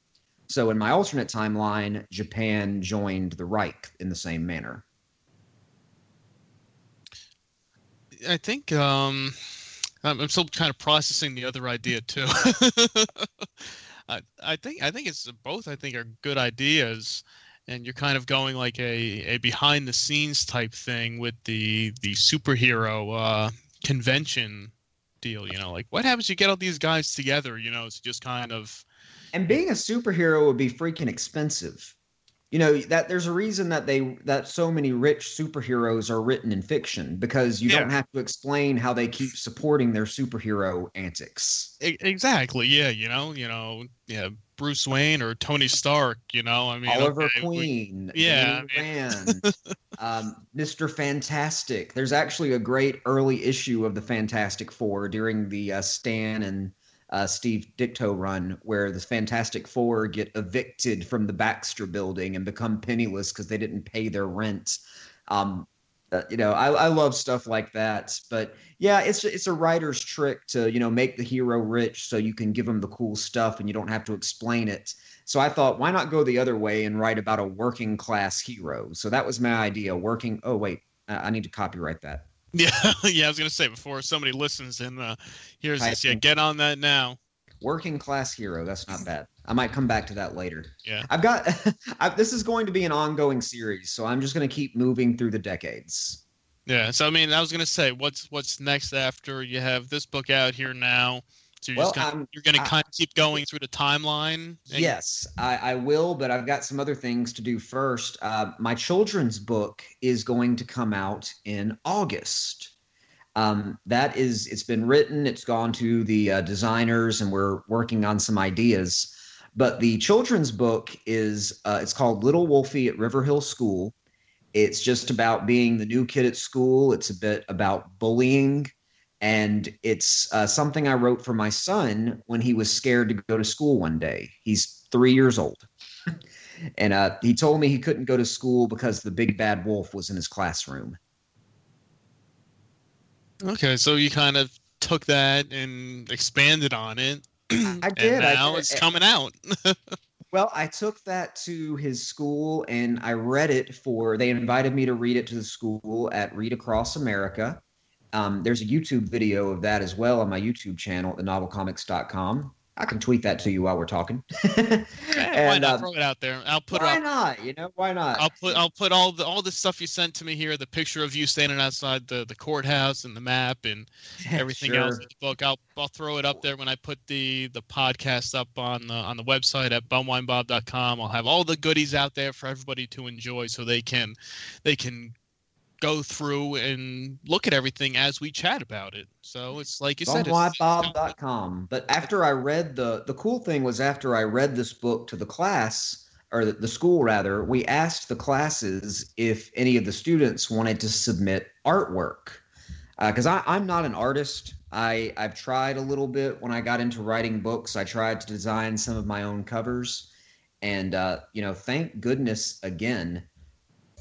So in my alternate timeline, Japan joined the Reich in the same manner. I think um, I'm, still kind of processing the other idea too. I, I think I think it's both. I think are good ideas, and you're kind of going like a, a behind the scenes type thing with the the superhero uh, convention deal. You know, like what happens? You get all these guys together. You know, it's just kind of And being a superhero would be freaking expensive. You know that there's a reason that they that so many rich superheroes are written in fiction because you Yeah. don't have to explain how they keep supporting their superhero antics. Exactly. Yeah. You know. You know. Yeah. Bruce Wayne or Tony Stark. You know. I mean. Oliver okay, we- Queen, yeah, Danny Rand, um, Mr. Fantastic. There's actually a great early issue of the Fantastic Four during the uh, Stan and uh, Steve Ditko run, where the Fantastic Four get evicted from the Baxter Building and become penniless because they didn't pay their rent. Um, uh, you know, I, I love stuff like that. But yeah, it's it's a writer's trick to you know make the hero rich so you can give them the cool stuff and you don't have to explain it. So I thought, why not go the other way and write about a working class hero? So that was my idea. Working. Oh wait, I I need to copyright that. Yeah. yeah. I was gonna say before somebody listens and uh, here's I this. Yeah. Get on that now. Working class hero. That's not bad. I might come back to that later. Yeah. I've got. I, this is going to be an ongoing series, so I'm just going to keep moving through the decades. Yeah. So I mean, I was gonna say, what's what's next after you have this book out here now? So you're Well, just gonna, you're gonna I- kind of keep going through the timeline. and- Yes, I, I will, but I've got some other things to do first. Uh, my children's book is going to come out in August. Um, that is, it's been written, it's gone to the uh, designers, and we're working on some ideas. But the children's book is, uh, it's called Little Wolfie at River Hill School. It's just about being the new kid at school. It's a bit about bullying and it's uh, something I wrote for my son when he was scared to go to school one day. He's three years old, and uh, he told me he couldn't go to school because the big bad wolf was in his classroom. Okay. So you kind of took that and expanded on it. I did. And I now did. it's coming out. Well, I took that to his school and I read it for. They invited me to read it to the school at Read Across America. Um, there's a YouTube video of that as well on my YouTube channel at thenovelcomics.com. I can tweet that to you while we're talking. Eh, why And, not um, throw it out there? I'll put it why up. not? You know, why not? I'll put I'll put all the all the stuff you sent to me here, the picture of you standing outside the, the courthouse and the map and everything Sure. else in the book. I'll I'll throw it up there when I put the the podcast up on the on the website at bumwinebob.com. I'll have all the goodies out there for everybody to enjoy so they can they can go through and look at everything as we chat about it. So it's like you said, it's, Bob.com. But after I read the the cool thing was after I read this book to the class or the, the school rather, we asked the classes if any of the students wanted to submit artwork. Because I I'm not an artist. I I've tried a little bit when I got into writing books. I tried to design some of my own covers, and uh, you know, thank goodness again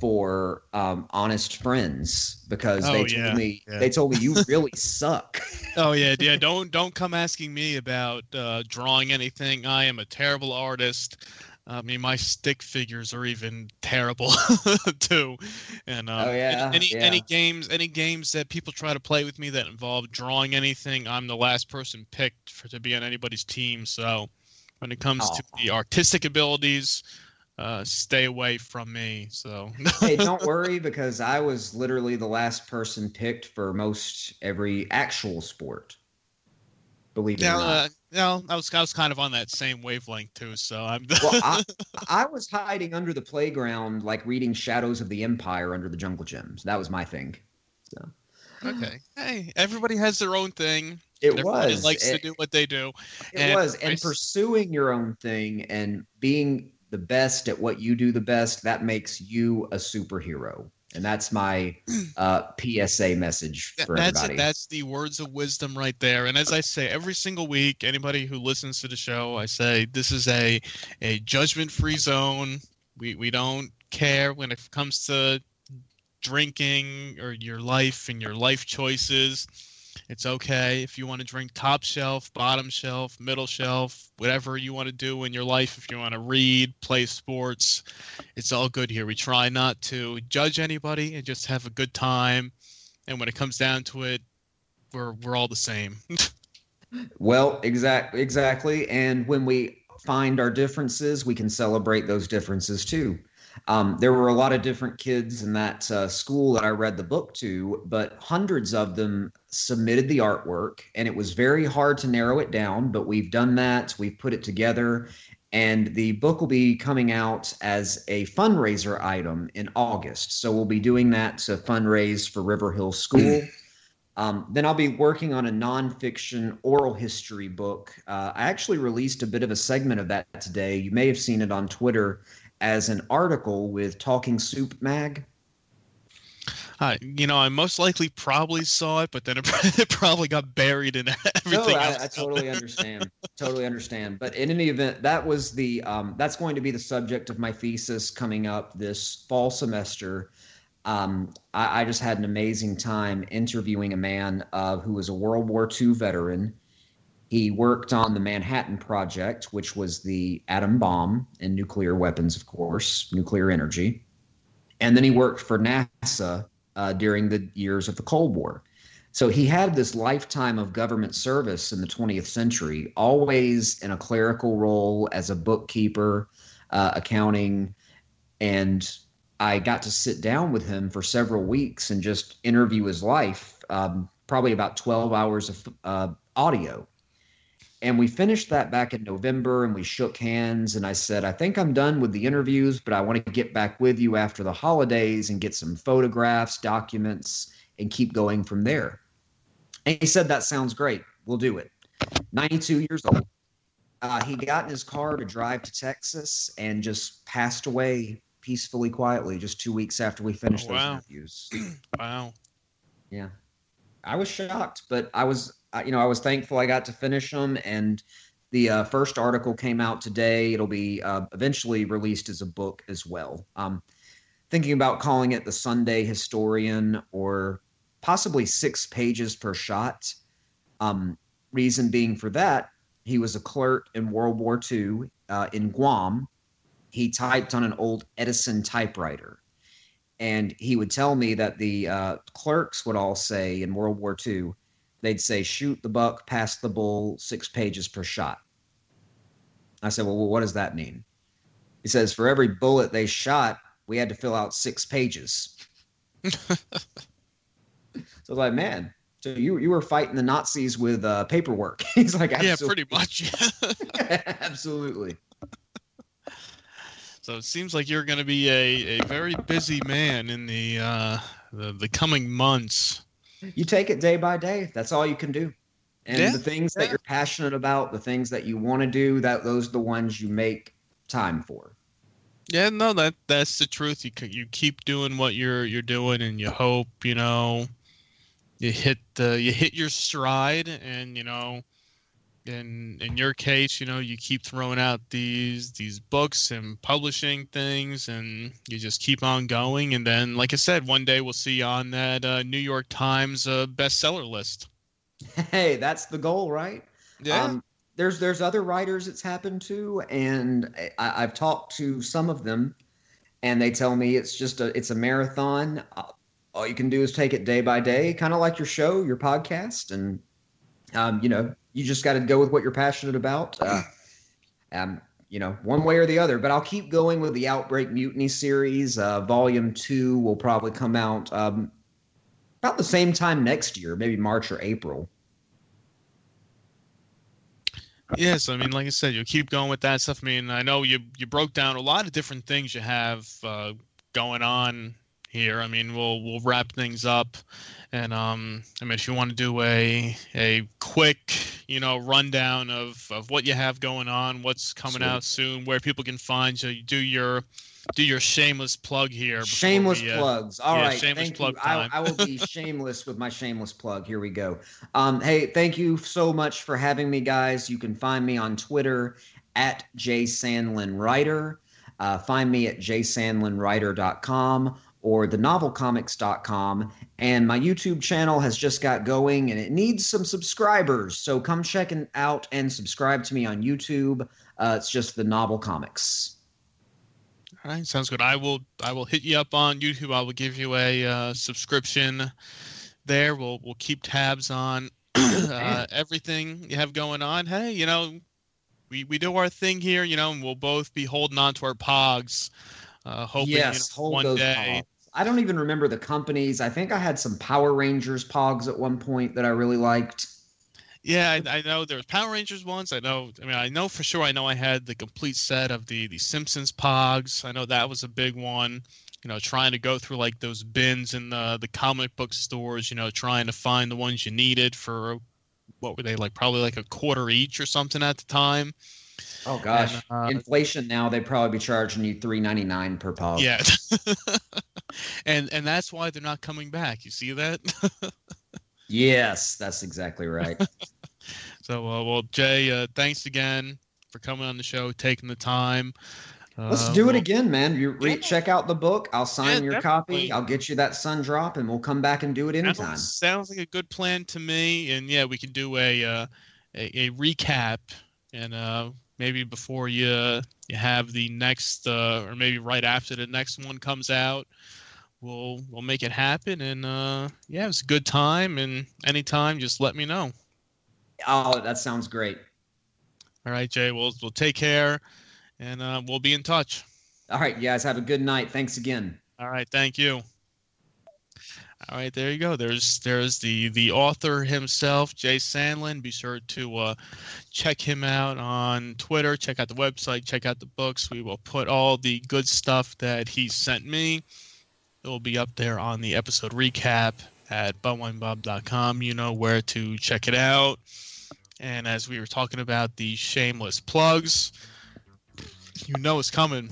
for um, honest friends because Oh, they told yeah, me yeah. they told me you really suck. Oh yeah, yeah. Don't don't come asking me about uh, drawing anything. I am a terrible artist. I mean, my stick figures are even terrible too. And um, Oh, yeah, any yeah. any games any games that people try to play with me that involve drawing anything, I'm the last person picked for to be on anybody's team. So when it comes to the artistic abilities, uh, stay away from me. So hey, don't worry because I was literally the last person picked for most every actual sport. Believe it yeah, or not. uh, no, I was I was kind of on that same wavelength too. So I'm. well, I, I was hiding under the playground, like reading Shadows of the Empire under the jungle gyms. That was my thing. So okay. Hey, everybody has their own thing. it Everybody was. likes it, to do what they do. it and was, and s- pursuing your own thing and being the best at what you do the best. That makes you a superhero, and that's my uh, PSA message for that's everybody. it. That's the words of wisdom right there. And as I say every single week, anybody who listens to the show, I say this is a a judgment free zone. We we don't care when it comes to drinking or your life and your life choices. It's okay if you want to drink top shelf, bottom shelf, middle shelf, whatever you want to do in your life. If you want to read, play sports, it's all good here. We try not to judge anybody and just have a good time. And when it comes down to it, we're we're all the same. Well, exact exactly. And when we find our differences, we can celebrate those differences too. Um, there were a lot of different kids in that uh, school that I read the book to, but hundreds of them submitted the artwork, and it was very hard to narrow it down. But we've done that. We've put it together, and the book will be coming out as a fundraiser item in August. So we'll be doing that to fundraise for River Hill School. Um, then I'll be working on a nonfiction oral history book. Uh, I actually released a bit of a segment of that today. You may have seen it on Twitter as an article with Talking Soup Mag. Uh, you know, I most likely probably saw it, but then it, it probably got buried in No, I, else. I totally understand. totally understand. But in any event, that was the um, that's going to be the subject of my thesis coming up this fall semester. Um, I, I just had an amazing time interviewing a man uh, who was a World War II veteran. He worked on the Manhattan Project, which was the atom bomb and nuclear weapons, of course, nuclear energy. And then he worked for NASA uh, during the years of the Cold War. So he had this lifetime of government service in the 20th century, always in a clerical role as a bookkeeper, uh, accounting. And I got to sit down with him for several weeks and just interview his life, um, probably about 12 hours of uh, audio. And we finished that back in November and we shook hands. And I said, I think I'm done with the interviews, but I want to get back with you after the holidays and get some photographs, documents, and keep going from there. And he said, That sounds great. We'll do it. 92 years old. Uh, he got in his car to drive to Texas and just passed away peacefully, quietly, just two weeks after we finished Oh, those interviews. Wow. Yeah. I was shocked, but I was, you know, I was thankful I got to finish them. And the uh, first article came out today. It'll be uh, eventually released as a book as well. Um, thinking about calling it the Sunday Historian or possibly six pages per shot. Um, reason being for that, he was a clerk in World War II uh, in Guam. He typed on an old Edison typewriter and he would tell me that the uh, clerks would all say in World War II, they'd say, shoot the buck, pass the bull, six pages per shot. I said, well, what does that mean? He says, for every bullet they shot, we had to fill out six pages. so I was like, man, so you you were fighting the Nazis with uh, paperwork? He's like, Yeah, pretty much. absolutely. so it seems like you're going to be a, a very busy man in the, uh, the the coming months. You take it day by day. That's all you can do. And Yeah, the things that you're passionate about, the things that you want to do, that those are the ones you make time for. Yeah, no, that that's the truth. You you keep doing what you're you're doing, and you hope you know you hit the you hit your stride, and you know, in in your case, you know, you keep throwing out these these books and publishing things, and you just keep on going, and then, like I said, one day we'll see you on that uh, New York Times uh, bestseller list. Hey, that's the goal, right? Yeah, Um, there's there's other writers it's happened to, and I, I've talked to some of them, and they tell me it's just a it's a marathon. All you can do is take it day by day, kind of like your show, your podcast, and um, you know you just got to go with what you're passionate about. Uh, um, you know, one way or the other. But I'll keep going with the Outbreak Mutiny series. Uh, volume two will probably come out um, about the same time next year, maybe March or April. Yes, I mean, like I said, you keep going with that stuff. I mean, I know you you broke down a lot of different things you have uh, going on here. I mean, we'll we'll wrap things up, and um, I mean, if you want to do a a quick, you know, rundown of of what you have going on, what's coming Sweet. out soon, where people can find you, do your do your shameless plug here. Shameless we, uh, plugs. All yeah, right, shameless thank plug you. I. I will be shameless with my shameless plug. Here we go. Um, hey, thank you so much for having me, guys. You can find me on Twitter at jsandlinwriter. Uh, find me at jsandlinwriter.com or thenovelcomics.com. And my YouTube channel has just got going and it needs some subscribers. So come check it out and subscribe to me on YouTube. Uh, it's just the Novel Comics. All right, sounds good. I will I will hit you up on YouTube. I will give you a uh, subscription there. We'll we'll keep tabs on uh, everything you have going on. Hey, you know, we we do our thing here, you know, and we'll both be holding on to our pogs. Uh, hoping you know, hold one day. I don't even remember the companies. I think I had some Power Rangers pogs at one point that I really liked. Yeah, I, I know there was Power Rangers ones. I know. I mean, I know for sure. I know I had the complete set of the the Simpsons Pogs. I know that was a big one. You know, trying to go through like those bins in the the comic book stores. You know, trying to find the ones you needed for what were they like? Probably like a quarter each or something at the time. Oh gosh, uh, inflation now they'd probably be charging you three ninety nine per pog. Yeah. and and that's why they're not coming back. You see that? Yes, that's exactly right. so uh, well, Jay, uh, thanks again for coming on the show, taking the time. Let's Uh, do it again, man. You re- check out the book. I'll sign Yeah, your copy. I'll get you that sun drop, and we'll come back and do it anytime. Sounds, sounds like a good plan to me. And yeah, we can do a uh, a, a recap, and uh, maybe before you you have the next, uh, or maybe right after the next one comes out, we'll we'll make it happen. And uh, yeah, it was a good time. And anytime, just let me know. Oh, that sounds great. All right, Jay. We'll we'll take care, and uh, we'll be in touch. All right, you guys have a good night. Thanks again. All right, thank you. All right, there you go. There's there's the the author himself, Jay Sandlin. Be sure to uh, check him out on Twitter. Check out the website. Check out the books. We will put all the good stuff that he sent me. It will be up there on the episode recap at bumwinebob.com. You know where to check it out. And as we were talking about the shameless plugs, you know it's coming.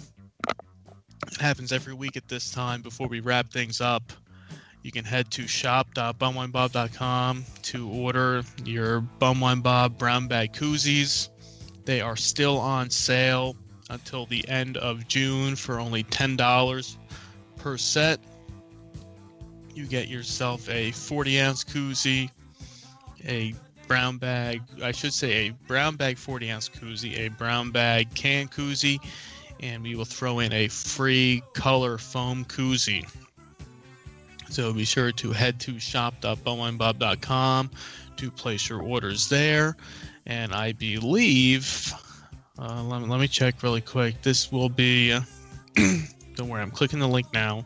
It happens every week at this time before we wrap things up. You can head to shop.bumwinebob.com to order your Bumwine Bob brown bag koozies. They are still on sale until the end of June for only $10 per set. You get yourself a 40 ounce koozie, a brown bag, I should say a brown bag 40 ounce koozie, a brown bag can koozie, and we will throw in a free color foam koozie. So be sure to head to shop.bumwinebob.com to place your orders there. And I believe, uh, let, me, let me check really quick. This will be, don't worry, I'm clicking the link now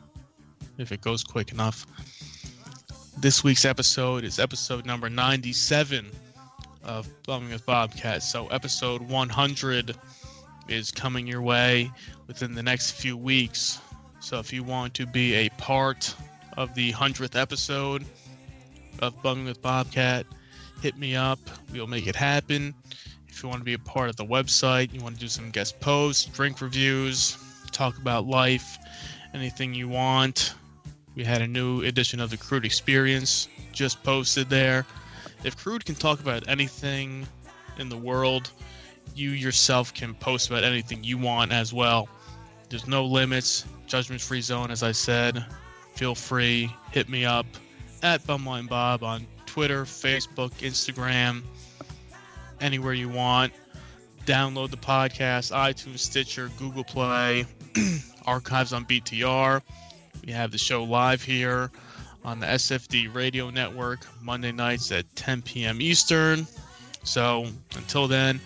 if it goes quick enough. This week's episode is episode number 97 of Bumming with Bobcat. So episode 100 is coming your way within the next few weeks. So if you want to be a part of the 100th episode of Bumming with Bobcat, hit me up. We'll make it happen. If you want to be a part of the website, you want to do some guest posts, drink reviews, talk about life, anything you want. We had a new edition of the Crude Experience just posted there. If Crude can talk about anything in the world, you yourself can post about anything you want as well. There's no limits, judgment free zone, as I said. Feel free, hit me up at Bumwine Bob on Twitter, Facebook, Instagram, anywhere you want. Download the podcast, iTunes, Stitcher, Google Play, archives on BTR. We have the show live here on the SFD radio network Monday nights at 10 p.m. Eastern. So until then,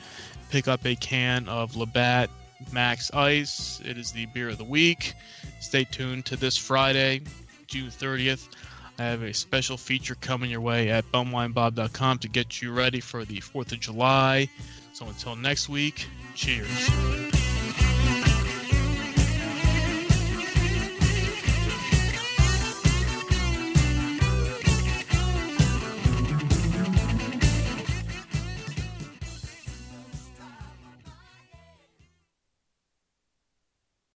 pick up a can of Labatt Max Ice. It is the beer of the week. Stay tuned to this Friday, June 30th. I have a special feature coming your way at bumwinebob.com to get you ready for the 4th of July. So until next week, cheers.